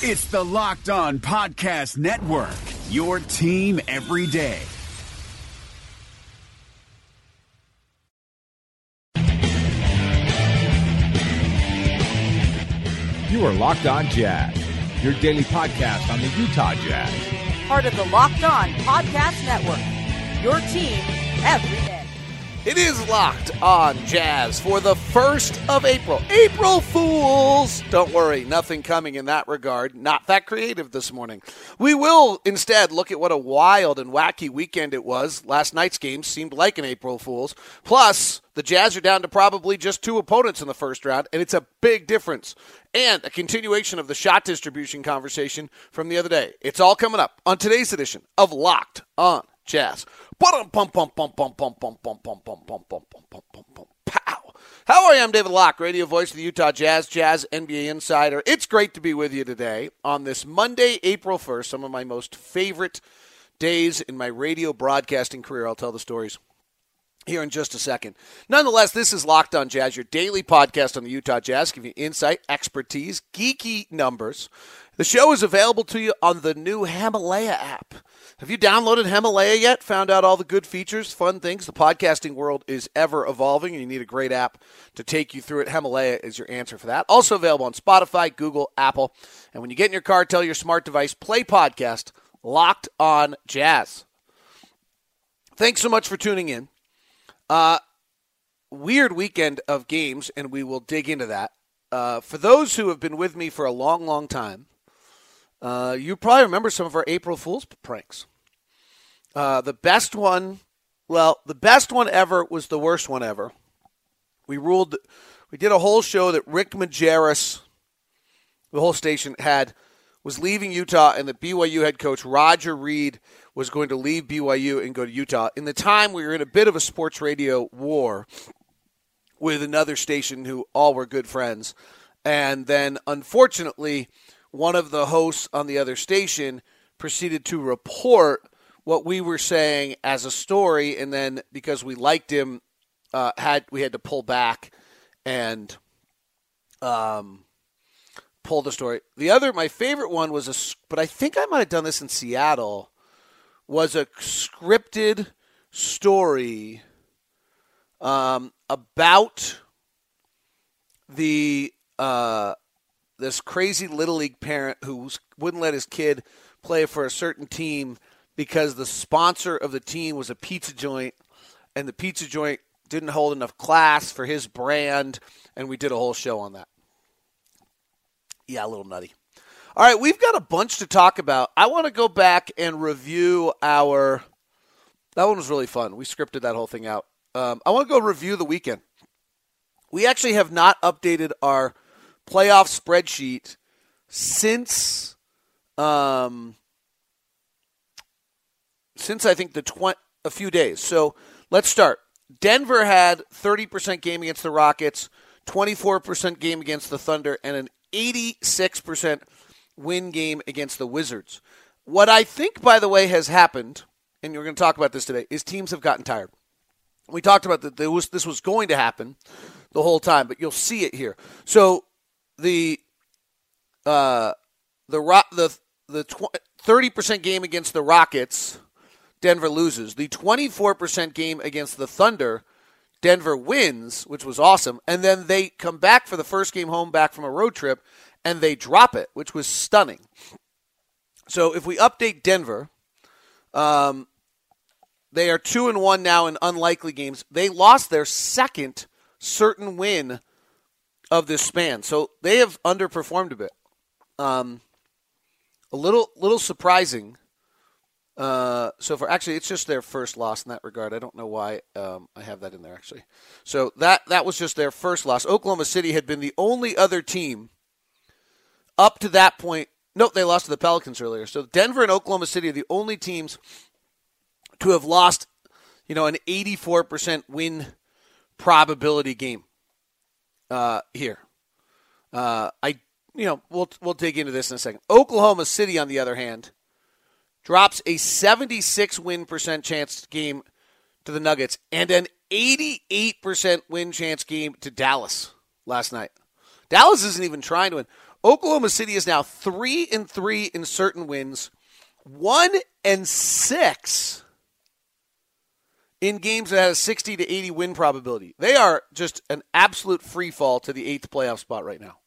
It's the Locked On Podcast Network, your team every day. You are Locked On Jazz, your daily podcast on the Utah Jazz. Part of the Locked On Podcast Network. Your team every day. It is locked on Jazz for the 1st of April. April Fools! Don't worry, nothing coming in that regard. Not that creative this morning. We will instead look at what a wild and wacky weekend it was. Last night's game seemed like an April Fools. Plus, the Jazz are down to probably just two opponents in the first round, and it's a big difference. And a continuation of the shot distribution conversation from the other day. It's all coming up on today's edition of Locked on Jazz. Pow. How are you? I'm David Locke, radio voice of the Utah Jazz, Jazz NBA Insider. It's great to be with you today on this Monday, April 1st, some of my most favorite days in my radio broadcasting career. I'll tell the stories here in just a second. Nonetheless, this is Locked on Jazz, your daily podcast on the Utah Jazz, giving you insight, expertise, geeky numbers. The show is available to you on the new Himalaya app. Have you downloaded Himalaya yet? Found out all the good features, fun things? The podcasting world is ever evolving, and you need a great app to take you through it. Himalaya is your answer for that. Also available on Spotify, Google, Apple. And when you get in your car, tell your smart device, play podcast, Locked on Jazz. Thanks so much for tuning in. Uh, weird weekend of games, and we will dig into that. Uh, for those who have been with me for a long, long time, uh, you probably remember some of our April Fool's pranks. Uh, the best one, well, the best one ever was the worst one ever. We ruled, we did a whole show that Rick Majerus, the whole station had, was leaving Utah, and the BYU head coach Roger Reid was going to leave BYU and go to Utah. In the time we were in a bit of a sports radio war with another station who all were good friends, and then unfortunately one of the hosts on the other station proceeded to report what we were saying as a story, and then because we liked him, uh, had we had to pull back and um, pull the story. The other, my favorite one was a, but I think I might have done this in Seattle. Was a scripted story um, about the uh, this crazy little league parent who wouldn't let his kid play for a certain team because the sponsor of the team was a pizza joint and the pizza joint didn't hold enough class for his brand and we did a whole show on that. Yeah a little nutty. All right we've got a bunch to talk about. I want to go back and review our that one was really fun. We scripted that whole thing out. Um, i want to go review the weekend. We actually have not updated our playoff spreadsheet since um, since I think the tw- a few days. So let's start. Denver had 30% game against the Rockets, 24% game against the Thunder, and an 86% win game against the Wizards. What I think, by the way, has happened, and we're going to talk about this today, is teams have gotten tired. We talked about that this was going to happen the whole time, but you'll see it here. So the uh, the the the thirty percent game against the Rockets, Denver loses. The twenty four percent game against the Thunder, Denver wins, which was awesome. And then they come back for the first game home back from a road trip, and they drop it, which was stunning. So if we update Denver, um, they are two and one now in unlikely games. They lost their second certain win of this span. So they have underperformed a bit. Um, a little little surprising. Uh, so for actually, it's just their first loss in that regard. I don't know why um, I have that in there actually. So that that was just their first loss. Oklahoma City had been the only other team up to that point. Nope, they lost to the Pelicans earlier. So Denver and Oklahoma City are the only teams to have lost, you know, an 84% win probability game uh, here. Uh, I, you know, we'll we'll dig into this in a second. Oklahoma City, on the other hand, drops a 76 win percent chance game to the Nuggets and an 88% win chance game to Dallas last night. Dallas isn't even trying to win. Oklahoma City is now three and three in certain wins, one and six in games that had a 60 to 80 win probability. They are just an absolute free fall to the eighth playoff spot right now.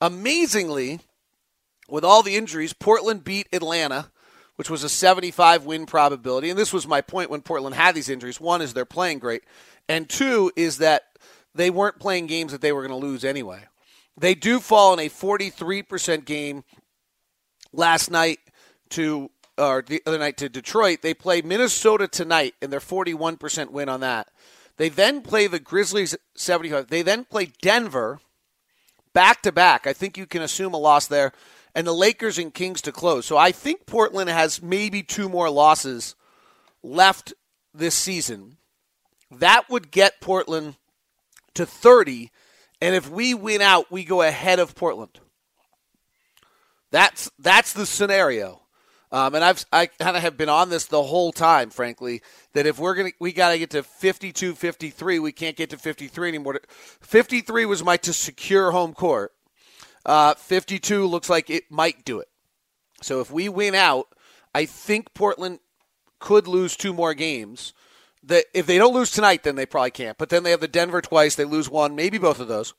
Amazingly, with all the injuries, Portland beat Atlanta, which was a 75 win probability. And this was my point when Portland had these injuries. One is they're playing great, and two is that they weren't playing games that they were going to lose anyway. They do fall in a 43% game last night to or the other night to Detroit. They play Minnesota tonight, and they're 41% win on that. They then play the Grizzlies 75. They then play Denver back to back. I think you can assume a loss there. And the Lakers and Kings to close. So I think Portland has maybe two more losses left this season. That would get Portland to 30. And if we win out, we go ahead of Portland. That's that's the scenario. Um, and I've I kind of have been on this the whole time, frankly, that if we're gonna we got to get to 52, 53, we can't get to 53 anymore. 53 was my to secure home court. Uh, 52 looks like it might do it. So if we win out, I think Portland could lose two more games. That if they don't lose tonight, then they probably can't. But then they have the Denver twice. They lose one, maybe both of those.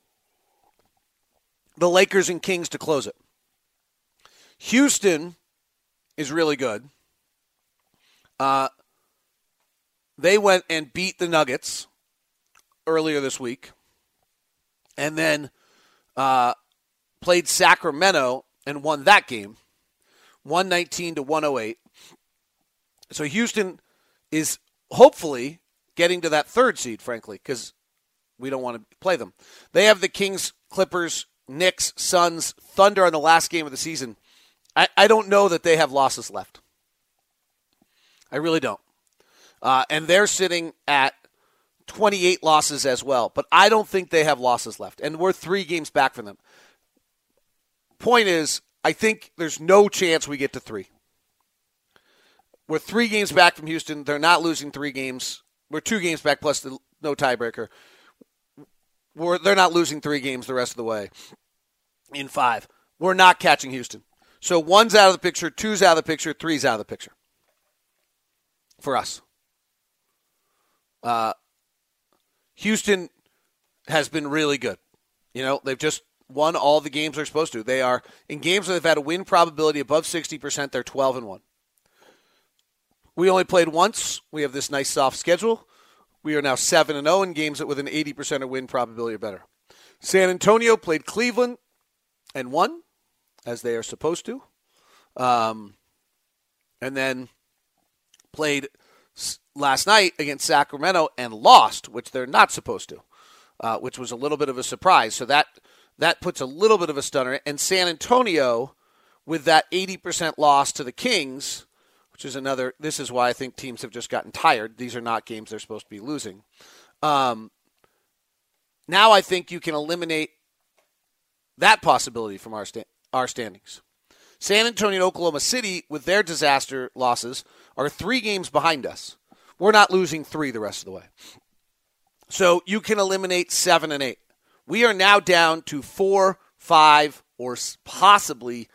The Lakers and Kings to close it. Houston is really good. Uh, they went and beat the Nuggets earlier this week, and then uh, played Sacramento and won that game, one nineteen to one hundred eight. So Houston is hopefully getting to that third seed, frankly, because we don't want to play them. They have the Kings, Clippers, Knicks, Suns, Thunder on the last game of the season. I, I don't know that they have losses left. I really don't. Uh, and they're sitting at 28 losses as well. But I don't think they have losses left. And we're three games back from them. Point is, I think there's no chance we get to three. We're three games back from Houston. They're not losing three games. We're two games back plus the no tiebreaker. We're, they're not losing three games the rest of the way in five. We're not catching Houston. So one's out of the picture, two's out of the picture, three's out of the picture for us. Uh, Houston has been really good. You know, they've just won all the games they're supposed to. They are in games where they've had a win probability above 60%, they're 12 and 1. We only played once. We have this nice soft schedule. We are now 7 and 0 in games with an 80% of win probability or better. San Antonio played Cleveland and won as they are supposed to. Um, and then played last night against Sacramento and lost, which they're not supposed to, uh, which was a little bit of a surprise. So that that puts a little bit of a stunner. And San Antonio, with that 80% loss to the Kings, which is another. This is why I think teams have just gotten tired. These are not games they're supposed to be losing. Um, now I think you can eliminate that possibility from our stand our standings. San Antonio and Oklahoma City, with their disaster losses, are three games behind us. We're not losing three the rest of the way. So you can eliminate seven and eight. We are now down to four, five, or possibly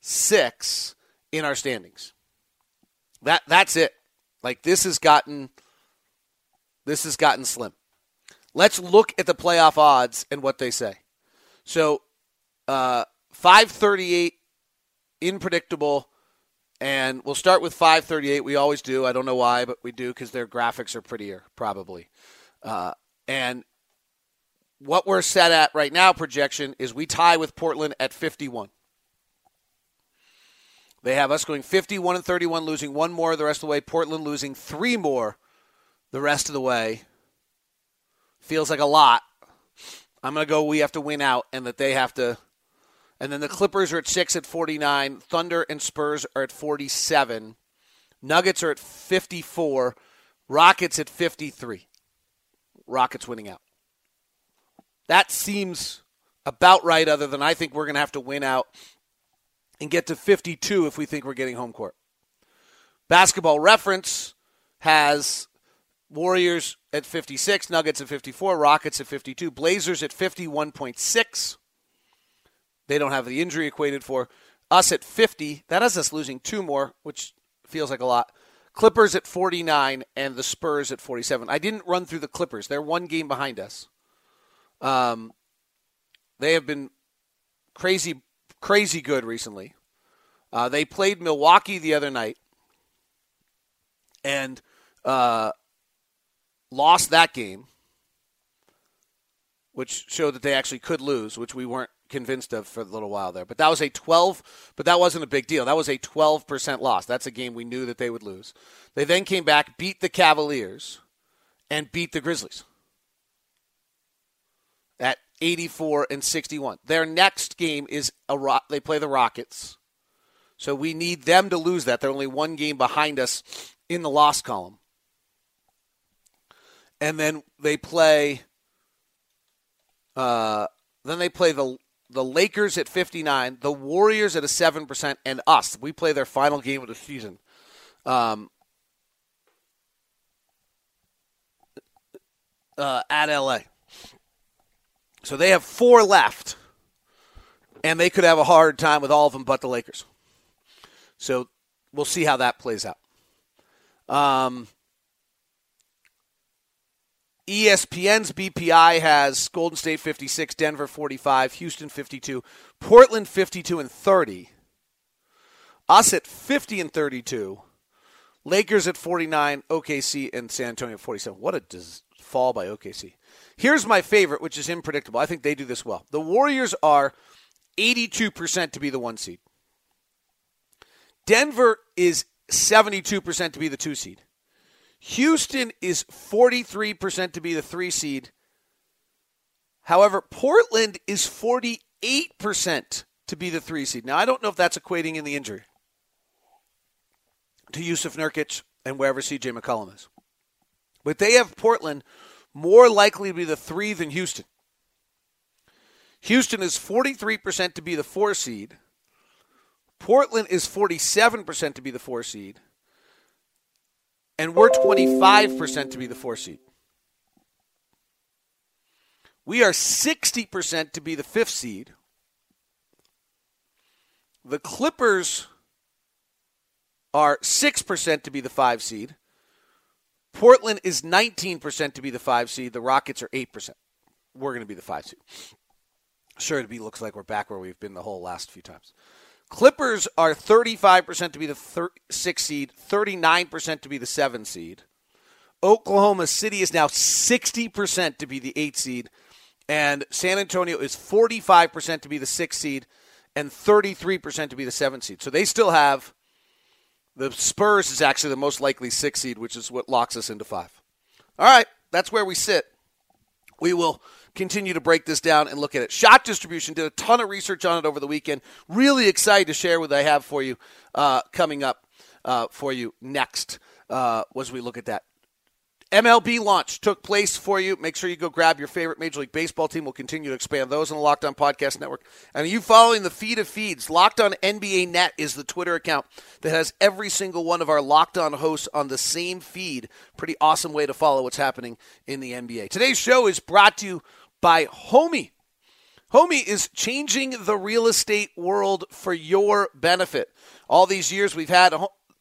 six in our standings. That that's it. Like this has gotten this has gotten slim. Let's look at the playoff odds and what they say. So uh, 538 unpredictable and we'll start with 538 we always do. I don't know why but we do because their graphics are prettier probably. Uh, and what we're set at right now projection is we tie with portland at 51 they have us going 51 and 31 losing one more the rest of the way. Portland losing three more the rest of the way. Feels like a lot. I'm going to go we have to win out and that they have to and then the Clippers are at 6 at 49. Thunder and Spurs are at 47. Nuggets are at 54. Rockets at 53. Rockets winning out. That seems about right, other than I think we're going to have to win out and get to 52 if we think we're getting home court. Basketball reference has Warriors at 56, Nuggets at 54, Rockets at 52, Blazers at 51.6. they don't have the injury equated for. Us at 50, that has us losing two more, which feels like a lot. Clippers at 49 and the Spurs at 47. I didn't run through the Clippers. They're one game behind us. Um, they have been crazy, crazy good recently. Uh, they played Milwaukee the other night and uh, lost that game, which showed that they actually could lose, which we weren't convinced of for a little while there. But that was a 12, but that wasn't a big deal. That was a 12% loss. That's a game we knew that they would lose. They then came back, beat the Cavaliers, and beat the Grizzlies at 84 and 61. Their next game is a they play the Rockets. So we need them to lose that. They're only one game behind us in the loss column. And then they play uh, then they play the the Lakers at 59, the Warriors at a 7%, and us. We play their final game of the season. Um, uh, at LA. So they have four left, and they could have a hard time with all of them but the Lakers. So we'll see how that plays out. Um, ESPN's BPI has Golden State 56, Denver 45, Houston 52, Portland 52 and 30. Us at 50 and 32. Lakers at 49, OKC and San Antonio at 47. What a dis- fall by OKC. Here's my favorite, which is unpredictable. I think they do this well. The Warriors are 82% to be the one seed. Denver is 72% to be the two seed. Houston is 43% to be the three seed. However, Portland is 48% to be the three seed. Now, I don't know if that's equating in the injury to Jusuf Nurkic and wherever CJ McCollum is. But they have Portland more likely to be the three than Houston. Houston is 43% to be the four seed. Portland is 47% to be the four seed and we're 25% to be the four seed. We are 60% to be the fifth seed. The Clippers are 6% to be the five seed. Portland is 19% to be the five seed. The Rockets are 8%. We're going to be the five seed. Sure, it looks like we're back where we've been the whole last few times. Clippers are 35% to be the thir- six seed, 39% to be the seven seed. Oklahoma City is now 60% to be the eight seed, and San Antonio is 45% to be the six seed and 33% to be the seven seed. So they still have the Spurs is actually the most likely six seed, which is what locks us into five. All right, that's where we sit. We will continue to break this down and look at it. Shot distribution did a ton of research on it over the weekend. Really excited to share what I have for you uh, coming up uh, for you next uh, as we look at that. MLB launch took place for you. Make sure you go grab your favorite Major League Baseball team. We'll continue to expand those on the Locked On Podcast Network. And you following the feed of feeds? Locked On NBA Net is the Twitter account that has every single one of our Locked On hosts on the same feed. Pretty awesome way to follow what's happening in the NBA. Today's show is brought to you by Homie. Homie is changing the real estate world for your benefit. All these years we've had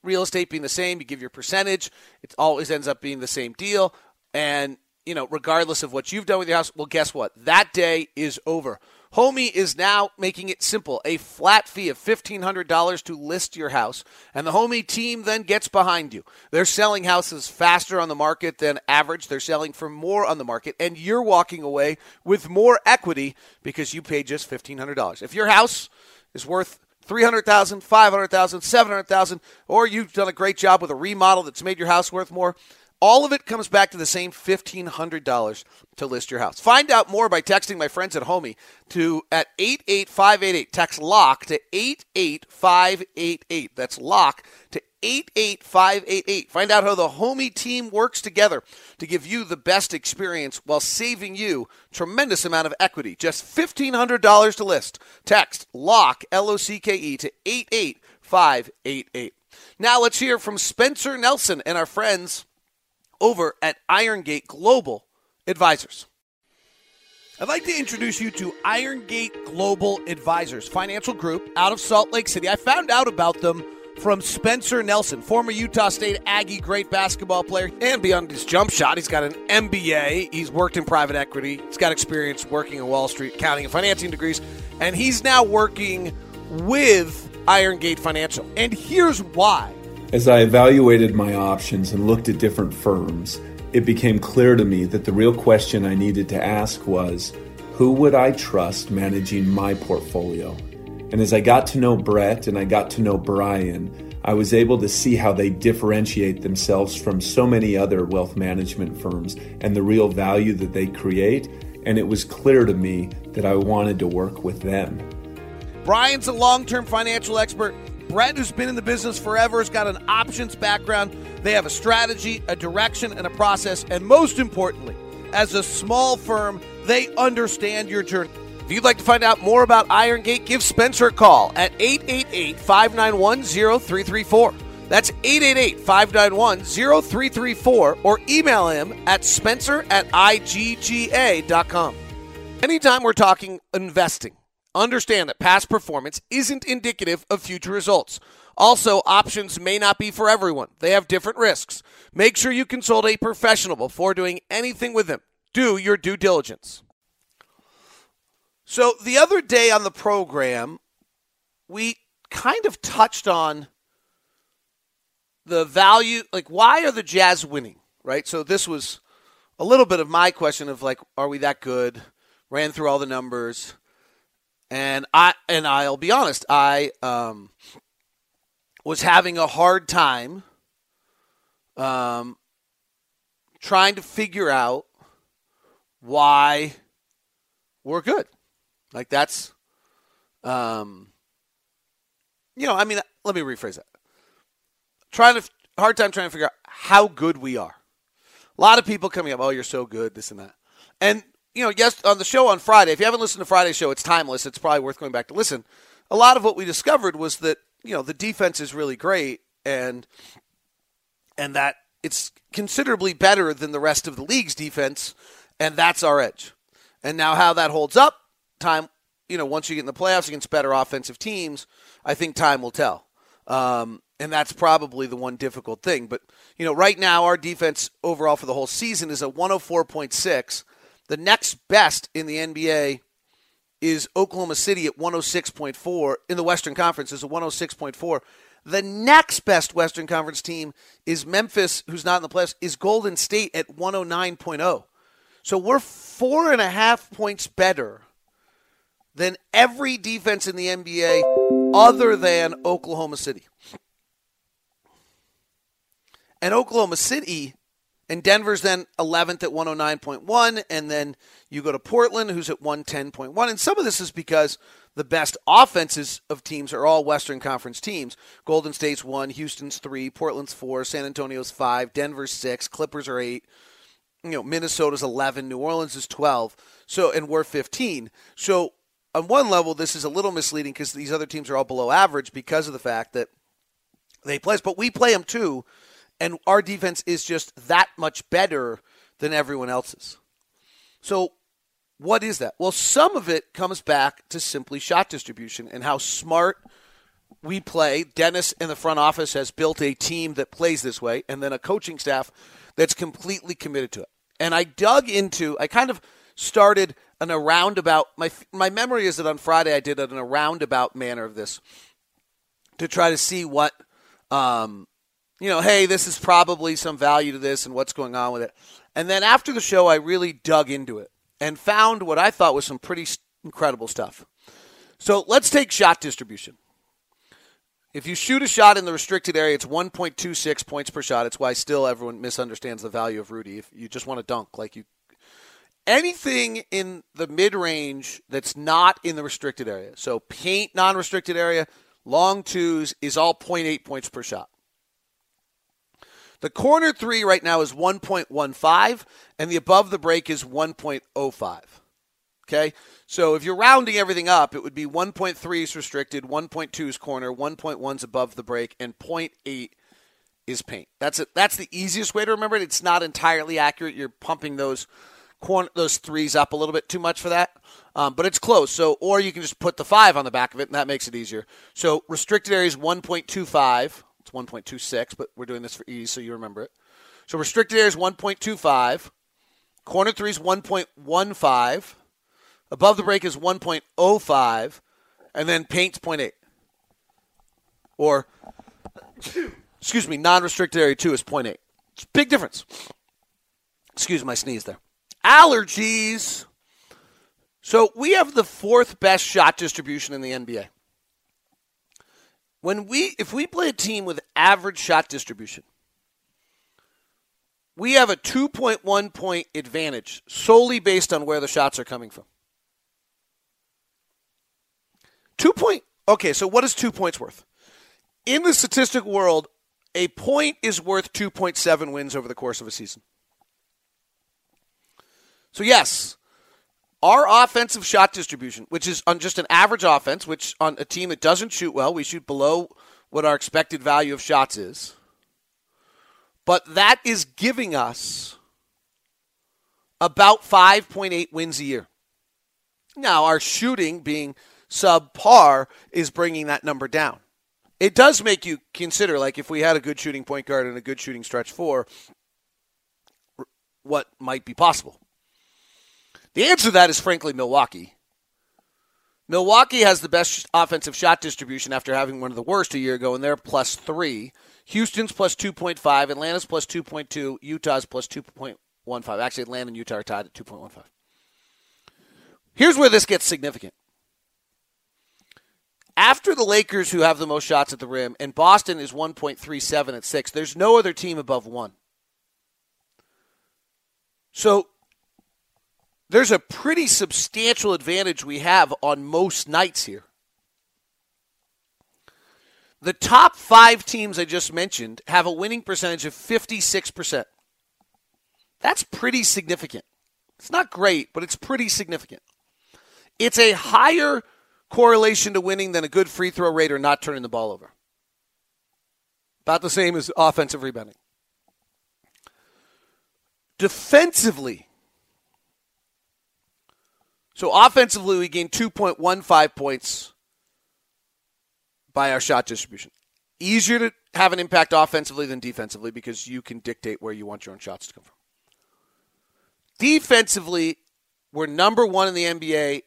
real estate being the same, you give your percentage, it always ends up being the same deal. And, you know, regardless of what you've done with your house, well, guess what? That day is over. Homie is now making it simple a flat fee of $1,500 to list your house, and the Homie team then gets behind you. They're selling houses faster on the market than average, they're selling for more on the market, and you're walking away with more equity because you paid just $1,500. If your house is worth 300,000, 500,000, 700,000 or you've done a great job with a remodel that's made your house worth more, all of it comes back to the same $1,500 to list your house. Find out more by texting my friends at Homie to at 88588. Text LOCKE to 88588. That's LOCKE to 88588. Find out how the Homie team works together to give you the best experience while saving you tremendous amount of equity. Just $1,500 to list. Text LOCKE, L O C K E, to 88588. Now let's hear from Spencer Nelson and our friends over at Irongate Global Advisors. I'd like to introduce you to Irongate Global Advisors, financial group out of Salt Lake City. I found out about them from Spencer Nelson, former Utah State Aggie, great basketball player. And beyond his jump shot, he's got an MBA. He's worked in private equity. He's got experience working in Wall Street, accounting and financing degrees. And he's now working with Iron Gate Financial. And here's why. As I evaluated my options and looked at different firms, it became clear to me that the real question I needed to ask was who would I trust managing my portfolio? And as I got to know Brett and I got to know Brian, I was able to see how they differentiate themselves from so many other wealth management firms and the real value that they create. And it was clear to me that I wanted to work with them. Brian's a long term financial expert. Brett, who's been in the business forever, has got an options background. They have a strategy, a direction, and a process. And most importantly, as a small firm, they understand your journey. If you'd like to find out more about Irongate, give Spencer a call at 888 591 0334. That's 888 591 0334 or email him at spencer at igga.com. Anytime we're talking investing, understand that past performance isn't indicative of future results. Also, options may not be for everyone, they have different risks. Make sure you consult a professional before doing anything with them. Do your due diligence. So the other day on the program, we kind of touched on the value, like why are the Jazz winning, right? So this was a little bit of my question of like, are we that good? Ran through all the numbers, and I and I'll be honest, I um, was having a hard time um, trying to figure out why we're good. Like that's, um, you know, I mean, let me rephrase that. Trying to hard time trying to figure out how good we are. A lot of people coming up, oh, you're so good, this and that, and you know, yes, on the show on Friday. If you haven't listened to Friday's show, it's timeless. It's probably worth going back to listen. A lot of what we discovered was that you know the defense is really great, and and that it's considerably better than the rest of the league's defense, and that's our edge. And now how that holds up, time, you know, once you get in the playoffs against better offensive teams, I think time will tell. Um, and that's probably the one difficult thing. But, you know, right now our defense overall for the whole season is a 104.6. The next best in the NBA is Oklahoma City at 106.4. In the Western Conference is a 106.4. The next best Western Conference team is Memphis, who's not in the playoffs, is Golden State at 109.0. So we're four and a half points better than every defense in the NBA other than Oklahoma City. And Oklahoma City and Denver's then 11th at 109.1. And then you go to Portland, who's at 110.1. And some of this is because the best offenses of teams are all Western Conference teams. Golden State's one, Houston's three, Portland's four, San Antonio's five, Denver's six, Clippers are eight. You know, Minnesota's 11, New Orleans is 12. So, and we're 15. So on one level, this is a little misleading because these other teams are all below average because of the fact that they play us, but we play them too, and our defense is just that much better than everyone else's. So, what is that? Well, some of it comes back to simply shot distribution and how smart we play. Dennis in the front office has built a team that plays this way, and then a coaching staff that's completely committed to it. And I dug into, I kind of started in a roundabout. My my memory is that on Friday I did it in a roundabout manner of this to try to see what, um, you know, hey, this is probably some value to this and what's going on with it. And then after the show, I really dug into it and found what I thought was some pretty incredible stuff. So let's take shot distribution. If you shoot a shot in the restricted area, it's 1.26 points per shot. It's why still everyone misunderstands the value of Rudy. If you just want to dunk, like you anything in the mid range that's not in the restricted area. So paint non restricted area, long twos is all 0.8 points per shot. The corner three right now is 1.15, and the above the break is 1.05. Okay? So if you're rounding everything up, it would be 1.3 is restricted, 1.2 is corner, 1.1 is above the break, and 0.8 is paint. That's it. That's the easiest way to remember it. It's not entirely accurate. You're pumping those corner, those threes up a little bit too much for that. Um, but it's close. So, or you can just put the five on the back of it, and that makes it easier. So, restricted area is 1.25. It's 1.26, but we're doing this for ease, so you remember it. So, restricted area is 1.25. Corner three is 1.15. Above the break is 1.05, and then paint's 0.8. Or, excuse me, non-restricted area two is 0.8. It's big difference. Excuse my sneeze there. Allergies. So we have the fourth best shot distribution in the NBA. When we if we play a team with average shot distribution, we have a 2.1 point advantage solely based on where the shots are coming from. 2 point Okay, so what is 2 points worth? In the statistic world, a point is worth 2.7 wins over the course of a season. So yes, our offensive shot distribution, which is on just an average offense, which on a team that doesn't shoot well, we shoot below what our expected value of shots is. But that is giving us about 5.8 wins a year. Now, our shooting being subpar is bringing that number down. It does make you consider, like, if we had a good shooting point guard and a good shooting stretch four, what might be possible. The answer to that is frankly Milwaukee. Milwaukee has the best offensive shot distribution after having one of the worst a year ago, and they're plus three. Houston's plus 2.5, Atlanta's plus 2.2, Utah's plus 2.15. Actually, Atlanta and Utah are tied at 2.15. Here's where this gets significant. After the Lakers, who have the most shots at the rim, and Boston is 1.37 at six, there's no other team above one. So there's a pretty substantial advantage we have on most nights here. The top five teams I just mentioned have a winning percentage of 56%. That's pretty significant. It's not great, but it's pretty significant. It's a higher correlation to winning than a good free throw rate or not turning the ball over. About the same as offensive rebounding. Defensively, so offensively, we gained 2.15 points by our shot distribution. Easier to have an impact offensively than defensively because you can dictate where you want your own shots to come from. Defensively, we're number one in the NBA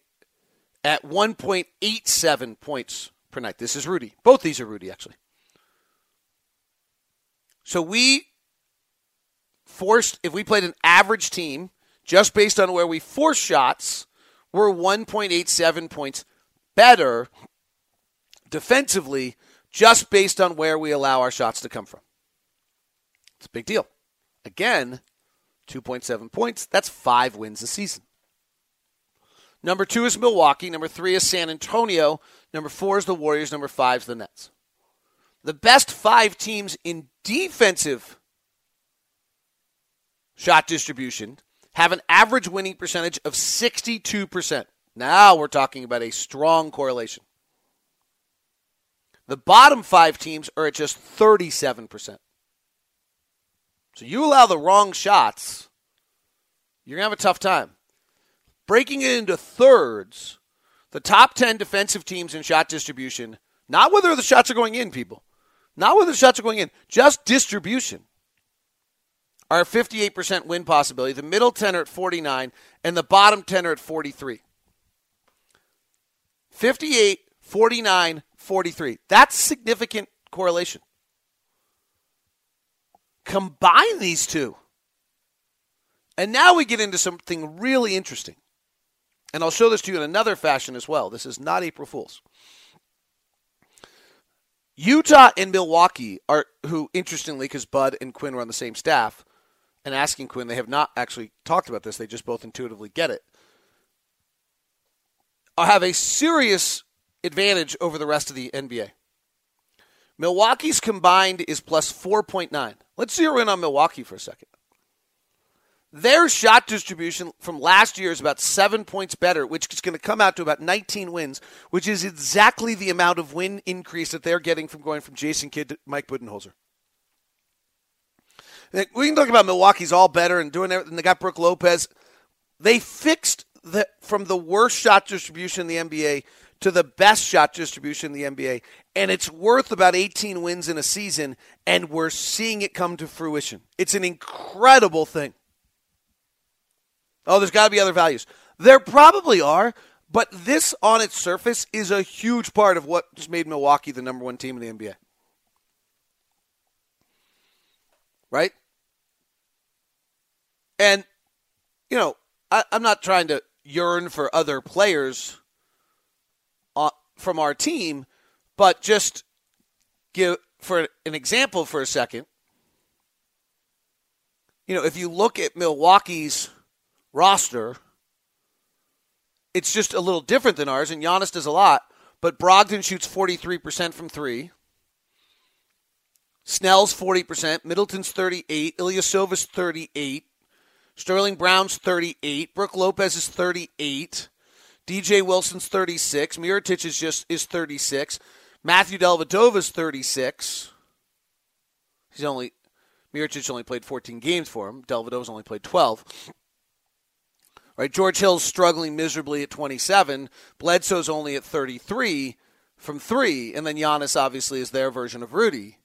at 1.87 points per night. This is Rudy. Both these are Rudy, actually. So we forced, if we played an average team, just based on where we force shots, we're 1.87 points better defensively just based on where we allow our shots to come from. It's a big deal. Again, 2.7 points. That's five wins a season. Number two is Milwaukee. Number three is San Antonio. Number four is the Warriors. Number five is the Nets. The best five teams in defensive shot distribution have an average winning percentage of 62%. Now we're talking about a strong correlation. The bottom five teams are at just 37%. So you allow the wrong shots, you're going to have a tough time. Breaking it into thirds, the top 10 defensive teams in shot distribution, not whether the shots are going in, people, not whether the shots are going in, just distribution are 58% win possibility. The middle 10 are at 49, and the bottom 10 are at 43. 58, 49, 43. That's significant correlation. Combine these two. And now we get into something really interesting. And I'll show this to you in another fashion as well. This is not April Fool's. Utah and Milwaukee are who interestingly because Bud and Quin were on the same staff and asking Quin, they have not actually talked about this. They just both intuitively get it. I have a serious advantage over the rest of the NBA. Milwaukee's combined is plus 4.9. Let's zero in on Milwaukee for a second. Their shot distribution from last year is about seven points better, which is going to come out to about 19 wins, which is exactly the amount of win increase that they're getting from going from Jason Kidd to Mike Budenholzer. We can talk about Milwaukee's all better and doing everything. They got Brook Lopez. They fixed the from the worst shot distribution in the NBA to the best shot distribution in the NBA, and it's worth about 18 wins in a season, and we're seeing it come to fruition. It's an incredible thing. Oh, there's got to be other values. There probably are, but this on its surface is a huge part of what's made Milwaukee the number one team in the NBA. Right? And, you know, I, am not trying to yearn for other players uh, from our team, but just give for an example for a second. You know, if you look at Milwaukee's roster, it's just a little different than ours, and Giannis does a lot. But Brogdon shoots 43% from three. Snell's 40%. Middleton's 38. Ilyasova's 38. Sterling Brown's 38. Brook Lopez is 38. DJ Wilson's 36. Mirotic is just is 36. Matthew Dellavedova's 36. He's only Mirotic only played 14 games for him. Dellavedova's only played 12. Right, George Hill's struggling miserably at 27. Bledsoe's only at 33 from three, and then Giannis obviously is their version of Rudy.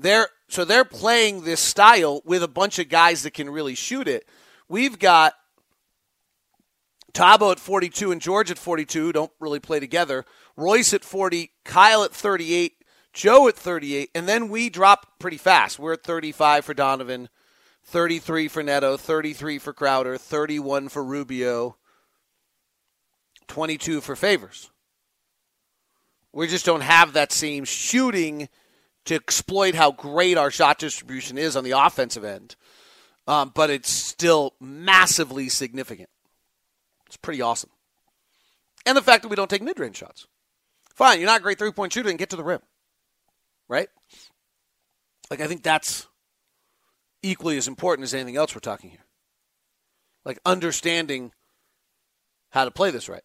They're so they're playing this style with a bunch of guys that can really shoot it. We've got Thabo at 42 and George at 42 don't really play together. Royce at 40, Kyle at 38, Joe at 38, and then we drop pretty fast. We're at 35 for Donovan, 33 for Neto, 33 for Crowder, 31 for Rubio, 22 for Favors. We just don't have that same shooting to exploit how great our shot distribution is on the offensive end, um, but it's still massively significant. It's pretty awesome. And the fact that we don't take mid range shots. Fine, you're not a great three point shooter and get to the rim, right? Like, I think that's equally as important as anything else we're talking here. Like understanding how to play this right.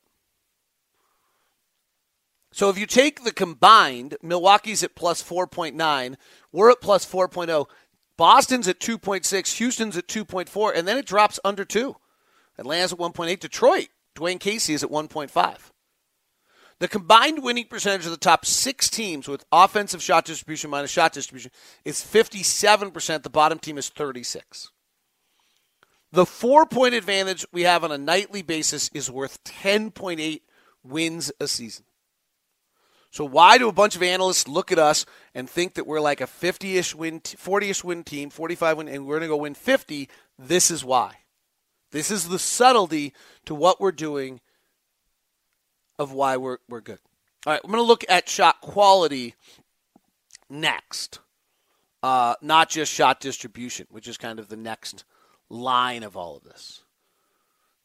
So if you take the combined, Milwaukee's at plus 4.9, we're at plus 4.0, Boston's at 2.6, Houston's at 2.4, and then it drops under 2. Atlanta's at 1.8, Detroit, Dwayne Casey is at 1.5. The combined winning percentage of the top six teams with offensive shot distribution minus shot distribution is 57%. The bottom team is 36. The four point advantage we have on a nightly basis is worth 10.8 wins a season. So why do a bunch of analysts look at us and think that we're like a 50-ish win, 40-ish win team, 45 win, and we're going to go win 50? This is why. This is the subtlety to what we're doing of why we're, we're good. All right, I'm going to look at shot quality next, uh, not just shot distribution, which is kind of the next line of all of this.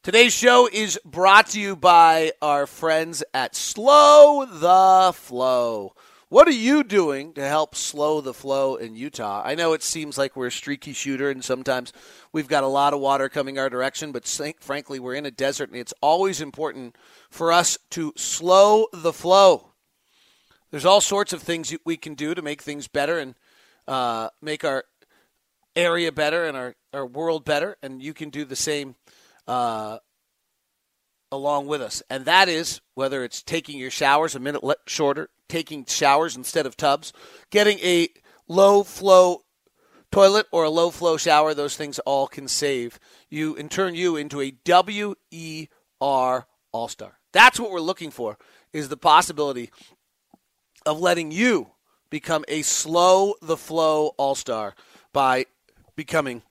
Today's show is brought to you by our friends at Slow the Flow. What are you doing to help slow the flow in Utah? I know it seems like we're a streaky shooter, and sometimes we've got a lot of water coming our direction, but frankly, we're in a desert, and it's always important for us to slow the flow. There's all sorts of things we can do to make things better and uh, make our area better and our, our world better, and you can do the same uh, along with us. And that is whether it's taking your showers a minute shorter, taking showers instead of tubs, getting a low flow toilet or a low flow shower, those things all can save you and turn you into a W E R All Star. That's what we're looking for is the possibility of letting you become a slow the flow All Star by becoming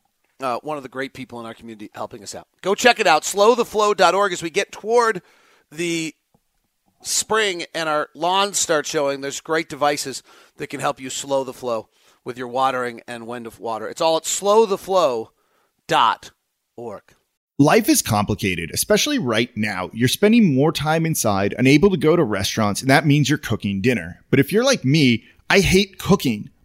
uh, one of the great people in our community helping us out. Go check it out, slowtheflow.org as we get toward the spring and our lawns start showing, there's great devices that can help you slow the flow with your watering and when to water. It's all at slowtheflow.org. Life is complicated, especially right now. You're spending more time inside, unable to go to restaurants, and that means you're cooking dinner. But if you're like me, I hate cooking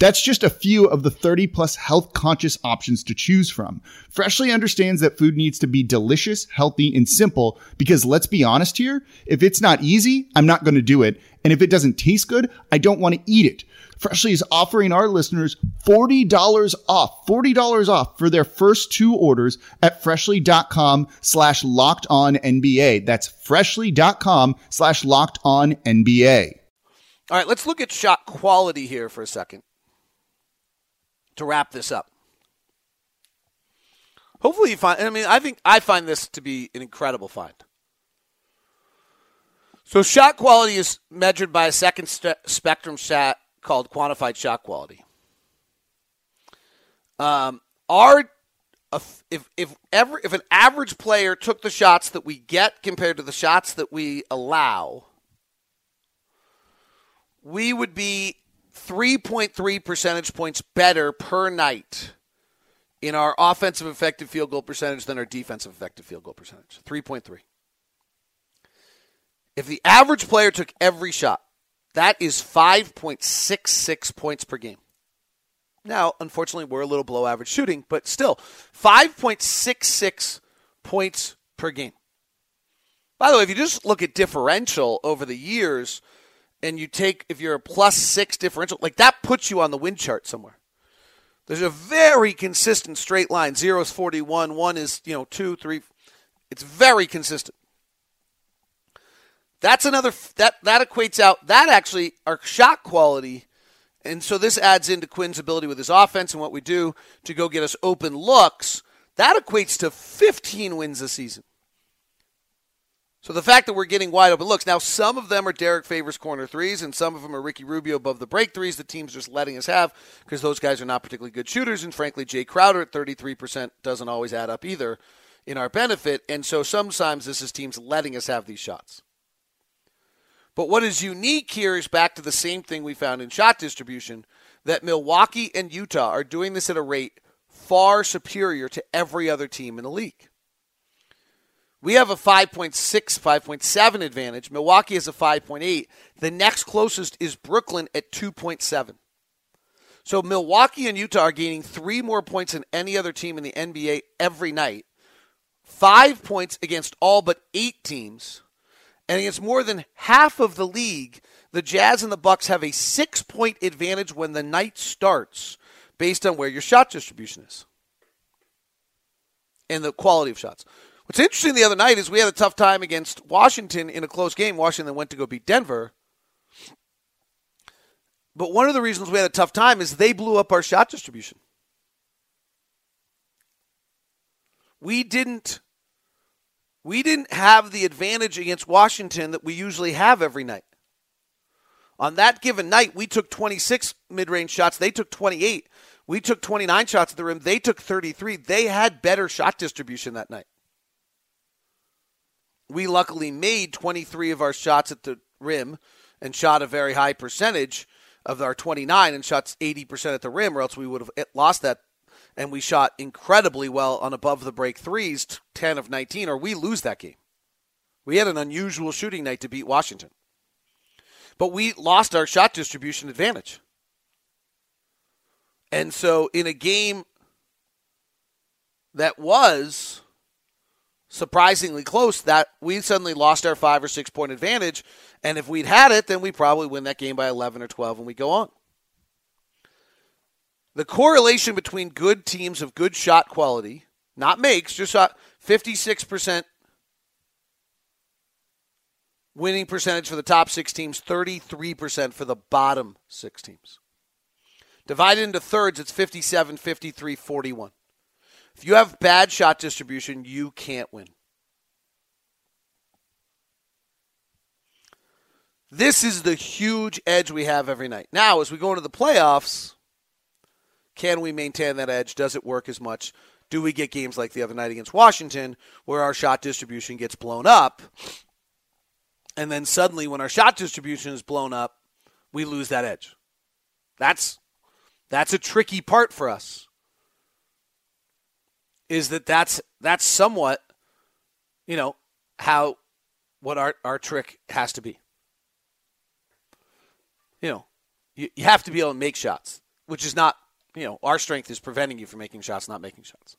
That's just a few of the 30 plus health conscious options to choose from. Freshly understands that food needs to be delicious, healthy, and simple because let's be honest here, if it's not easy, I'm not going to do it. And if it doesn't taste good, I don't want to eat it. Freshly is offering our listeners $40 off, $40 off for their first two orders at freshly.com slash locked on NBA. That's freshly.com slash locked on NBA. All right, let's look at shot quality here for a second to wrap this up. Hopefully you find I mean I think I find this to be an incredible find. So shot quality is measured by a second st- spectrum stat called quantified shot quality. Um, our if if ever if an average player took the shots that we get compared to the shots that we allow, we would be 3.3 percentage points better per night in our offensive effective field goal percentage than our defensive effective field goal percentage. 3.3. If the average player took every shot, that is 5.66 points per game. Now, unfortunately, we're a little below average shooting, but still, 5.66 points per game. By the way, if you just look at differential over the years, and you take if you're a plus six differential, like that puts you on the win chart somewhere. There's a very consistent straight line. Zero is 41, one is, you know, two, three. It's very consistent. That's another that that equates out that actually our shot quality, and so this adds into Quin's ability with his offense and what we do to go get us open looks. That equates to 15 wins a season. So the fact that we're getting wide open looks now, some of them are Derrick Favors corner threes, and some of them are Ricky Rubio above the break threes. The team's just letting us have because those guys are not particularly good shooters, and frankly, Jae Crowder at 33% doesn't always add up either in our benefit. And so sometimes this is teams letting us have these shots. But what is unique here is back to the same thing we found in shot distribution that Milwaukee and Utah are doing this at a rate far superior to every other team in the league. We have a 5.6, 5.7 advantage. Milwaukee has a 5.8. The next closest is Brooklyn at 2.7. So Milwaukee and Utah are gaining three more points than any other team in the NBA every night. Five points against all but eight teams. And against more than half of the league, the Jazz and the Bucks have a six point advantage when the night starts based on where your shot distribution is and the quality of shots. What's interesting the other night is we had a tough time against Washington in a close game. Washington went to go beat Denver. But one of the reasons we had a tough time is they blew up our shot distribution. We didn't we didn't have the advantage against Washington that we usually have every night. On that given night, we took 26 mid-range shots, they took 28. We took 29 shots at the rim, they took 33. They had better shot distribution that night we luckily made 23 of our shots at the rim and shot a very high percentage of our 29 and shots 80% at the rim, or else we would have lost that. And we shot incredibly well on above the break threes, 10 of 19, or we lose that game. We had an unusual shooting night to beat Washington. But we lost our shot distribution advantage. And so in a game that was surprisingly close that we suddenly lost our five or six point advantage. And if we'd had it, then we probably win that game by 11 or 12 and we go on. The correlation between good teams of good shot quality, not makes, just shot 56% winning percentage for the top six teams, 33% for the bottom six teams. Divided into thirds, it's 57, 53, 41. If you have bad shot distribution, you can't win. This is the huge edge we have every night. Now, as we go into the playoffs, can we maintain that edge? Does it work as much? do we get games like the other night against Washington where our shot distribution gets blown up? And then suddenly, when our shot distribution is blown up, we lose that edge. That's that's a tricky part for us. Is that that's that's somewhat, you know, how what our our trick has to be. You know, you, you have to be able to make shots, which is not you know, our strength is preventing you from making shots, not making shots.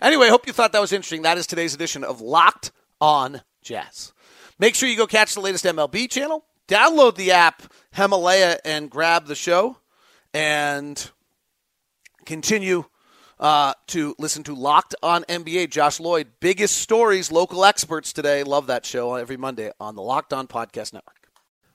Anyway, hope you thought that was interesting. That is today's edition of Locked On Jazz. Make sure you go catch the latest MLB channel. Download the app Himalaya and grab the show and continue uh, to listen to Locked On NBA. Josh Lloyd, biggest stories, local experts today. Love that show every Monday on the Locked On Podcast Network.